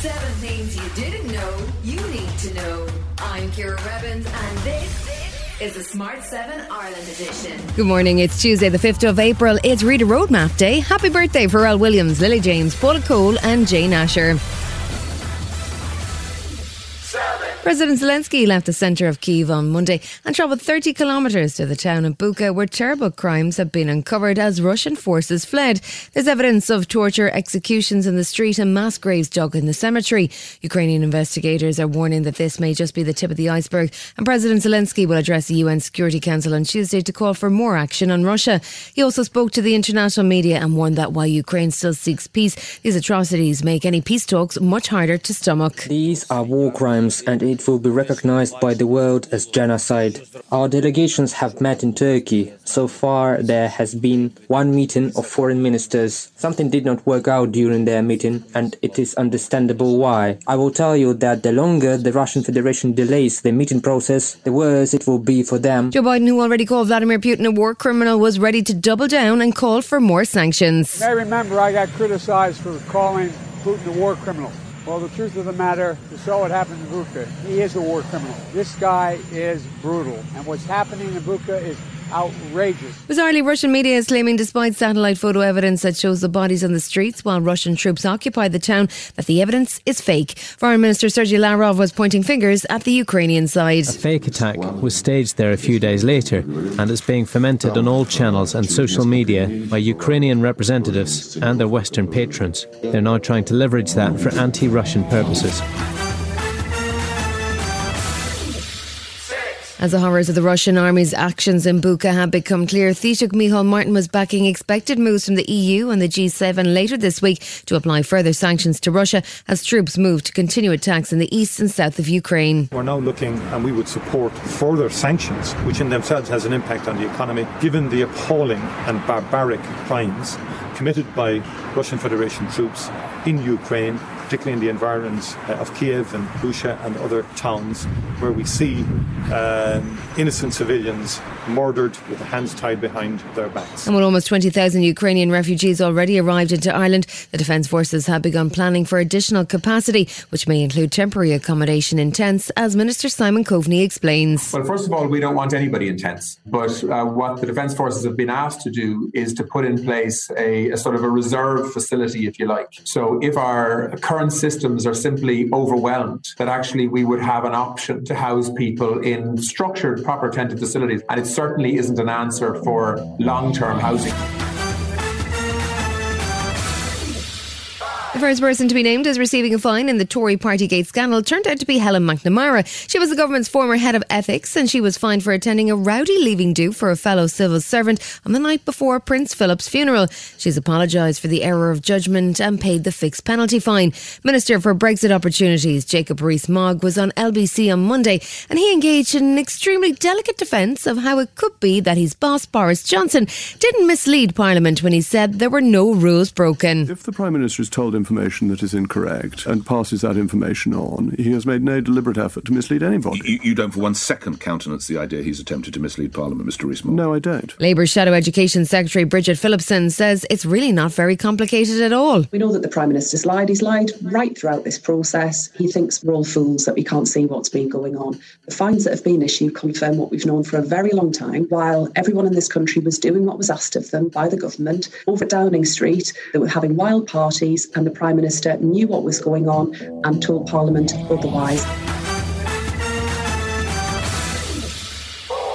Seven things you didn't know you need to know. I'm Ciara Revins, and this is the Smart 7 Ireland edition. Good morning. It's Tuesday, the 5th of April. It's Read a Roadmap Day. Happy birthday, Pharrell Williams, Lily James, Paula Cole, and Jane Asher. President Zelensky left the centre of Kiev on Monday and travelled 30 kilometres to the town of Bucha, where terrible crimes have been uncovered as Russian forces fled. There's evidence of torture, executions in the street, and mass graves dug in the cemetery. Ukrainian investigators are warning that this may just be the tip of the iceberg, and President Zelensky will address the UN Security Council on Tuesday to call for more action on Russia. He also spoke to the international media and warned that while Ukraine still seeks peace, these atrocities make any peace talks much harder to stomach. These are war crimes, and it will be recognized by the world as genocide. Our delegations have met in Turkey. So far, there has been one meeting of foreign ministers. Something did not work out during their meeting, and it is understandable why. I will tell you that the longer the Russian Federation delays the meeting process, the worse it will be for them. Joe Biden, who already called Vladimir Putin a war criminal, was ready to double down and call for more sanctions. I remember I got criticized for calling Putin a war criminal. Well, the truth of the matter, you saw what happened in Bucha. He is a war criminal. This guy is brutal. And what's happening in Bucha is outrageous. Bizarrely, Russian media is claiming, despite satellite photo evidence that shows the bodies on the streets while Russian troops occupy the town, that the evidence is fake. Foreign Minister Sergei Lavrov was pointing fingers at the Ukrainian side. A fake attack was staged there a few days later and is being fomented on all channels and social media by Ukrainian representatives and their Western patrons. They're now trying to leverage that for anti Russian purposes. As the horrors of the Russian army's actions in Bucha have become clear, Taoiseach Micheál Martin was backing expected moves from the EU and the G7 later this week to apply further sanctions to Russia as troops move to continue attacks in the east and south of Ukraine. We're now looking and we would support further sanctions, which in themselves has an impact on the economy, given the appalling and barbaric crimes committed by Russian Federation troops in Ukraine, particularly in the environs uh, of Kiev and Bucha and other towns, where we see um, innocent civilians murdered with their hands tied behind their backs. And with almost 20,000 Ukrainian refugees already arrived into Ireland, the Defence Forces have begun planning for additional capacity, which may include temporary accommodation in tents, as Minister Simon Coveney explains. Well, first of all, we don't want anybody in tents. But uh, what the Defence Forces have been asked to do is to put in place a, a sort of a reserve facility, if you like. So if our current systems are simply overwhelmed, that actually we would have an option to house people in structured, proper tented facilities. And it certainly isn't an answer for long term housing. The first person to be named as receiving a fine in the Tory Partygate scandal turned out to be Helen McNamara. She was the government's former head of ethics and she was fined for attending a rowdy leaving do for a fellow civil servant on the night before Prince Philip's funeral. She's apologised for the error of judgment and paid the fixed penalty fine. Minister for Brexit Opportunities Jacob Rees-Mogg was on LBC on Monday and he engaged in an extremely delicate defence of how it could be that his boss Boris Johnson didn't mislead Parliament when he said there were no rules broken. If the Prime Minister is told information that is incorrect and passes that information on, he has made no deliberate effort to mislead anybody. You, you don't for one second countenance the idea he's attempted to mislead Parliament, Mr Rees-Mogg? No, I don't. Labour's Shadow Education Secretary Bridget Phillipson says it's really not very complicated at all. We know that the Prime Minister's lied. He's lied right throughout this process. He thinks we're all fools that we can't see what's been going on. The fines that have been issued confirm what we've known for a very long time. While everyone in this country was doing what was asked of them by the government, over at Downing Street, they were having wild parties, and the Prime Minister knew what was going on and told Parliament otherwise.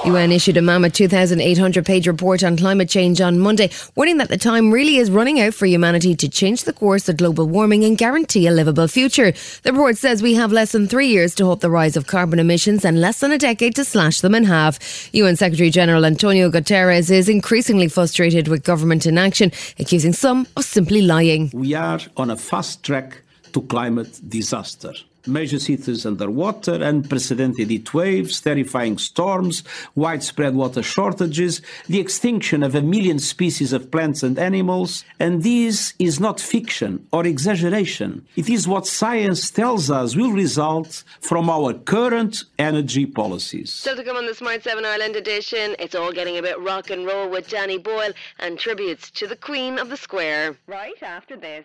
UN issued a mammoth 2,800 page report on climate change on Monday, warning that the time really is running out for humanity to change the course of global warming and guarantee a livable future. The report says we have less than three years to halt the rise of carbon emissions and less than a decade to slash them in half. UN Secretary General Antonio Guterres is increasingly frustrated with government inaction, accusing some of simply lying. We are on a fast track to climate disaster major cities underwater, unprecedented heat waves, terrifying storms, widespread water shortages, the extinction of a million species of plants and animals. And this is not fiction or exaggeration. It is what science tells us will result from our current energy policies. Still to come on the Smart 7 Ireland edition, it's all getting a bit rock and roll with Danny Boyle and tributes to the Queen of the Square. Right after this.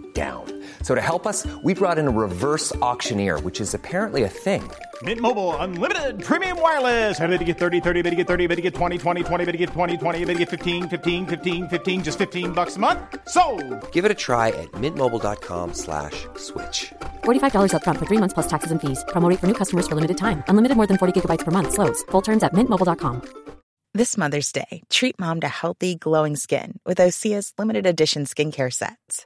down. So to help us, we brought in a reverse auctioneer, which is apparently a thing. Mint Mobile unlimited premium wireless. Ready to get 30, 30, bit to get 30, bit to get 20, 20, 20, bit to get 20, 20, bit to get 15, 15, 15, 15 just 15 bucks a month. So, Give it a try at mintmobile.com slash switch. $45 upfront for three months plus taxes and fees. Promo for new customers for limited time. Unlimited more than 40 gigabytes per month. Slows. Full terms at mintmobile.com. This Mother's Day, treat mom to healthy, glowing skin with Osea's limited edition skincare sets.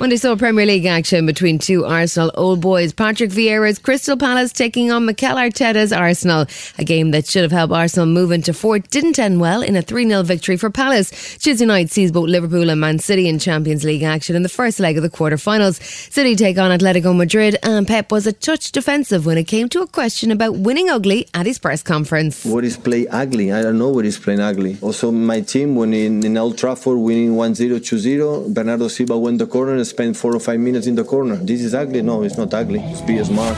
Monday saw Premier League action between two Arsenal old boys. Patrick Vieira's Crystal Palace taking on Mikel Arteta's Arsenal. A game that should have helped Arsenal move into fourth didn't end well in a 3 0 victory for Palace. Tuesday night sees both Liverpool and Man City in Champions League action in the first leg of the quarter-finals. City take on Atletico Madrid, and Pep was a touch defensive when it came to a question about winning ugly at his press conference. What is play ugly? I don't know what is playing ugly. Also, my team, when in, in Old Trafford winning 1 0, 2 0, Bernardo Silva went the corner and spent four or five minutes in the corner. This is ugly? No, it's not ugly. It's be smart.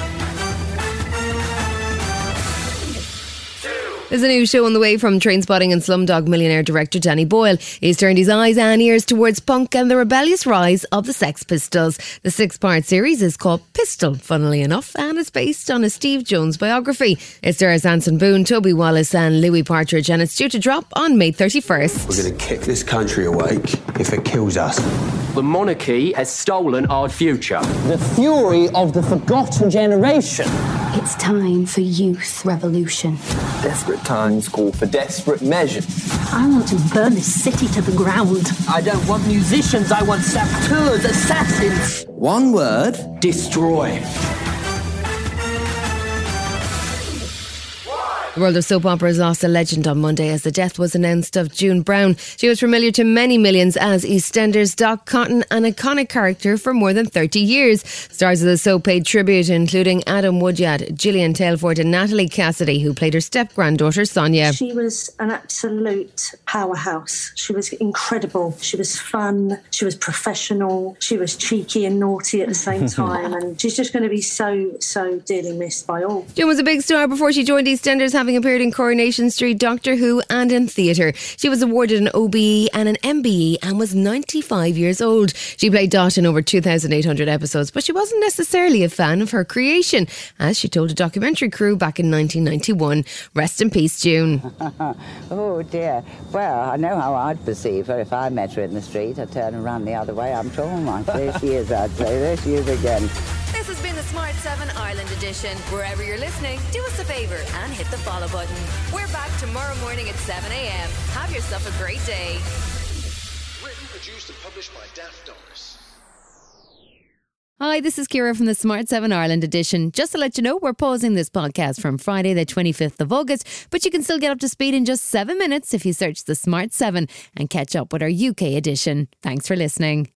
There's a new show on the way from Trainspotting and Slumdog Millionaire director Danny Boyle. He's turned his eyes and ears towards punk and the rebellious rise of the Sex Pistols. The six part series is called Pistol, funnily enough, and it's based on a Steve Jones biography. It stars Anson Boon, Toby Wallace, and Louis Partridge, and it's due to drop on May 31st. We're going to kick this country awake if it kills us. The monarchy has stolen our future. The fury of the forgotten generation. It's time for youth revolution. Desperate times call for desperate measures. I want to burn this city to the ground. I don't want musicians, I want saboteurs, assassins. One word destroy. The world of soap operas lost a legend on Monday as the death was announced of June Brown. She was familiar to many millions as EastEnders Dot Cotton, an iconic character for more than 30 years. Stars of the soap paid tribute, including Adam Woodyatt, Gillian Taylforth, and Natalie Cassidy, who played her step granddaughter Sonia. She was an absolute powerhouse. She was incredible. She was fun. She was professional. She was cheeky and naughty at the same time. and she's just going to be so, so dearly missed by all. June was a big star before she joined EastEnders, having appeared in Coronation Street, Doctor Who, and in theatre. She was awarded an OBE and an MBE and was 95 years old. She played Dot in over 2,800 episodes, but she wasn't necessarily a fan of her creation, as she told a documentary crew back in 1991. Rest in peace, June. oh dear. Well, I know how I'd perceive her if I met her in the street. I'd turn and run the other way. I'm torn like oh, there she is, I'd say. There she is again. This has been the Smart 7 Ireland edition. Wherever you're listening, do us a favour and hit the follow button. We're back tomorrow morning at 7 a.m. Have yourself a great day. Written, produced, and published by Daft Doris. Hi, this is Ciara from the Smart 7 Ireland edition. Just to let you know, we're pausing this podcast from Friday, the 25th of August, but you can still get up to speed in just seven minutes if you search the Smart 7 and catch up with our UK edition. Thanks for listening.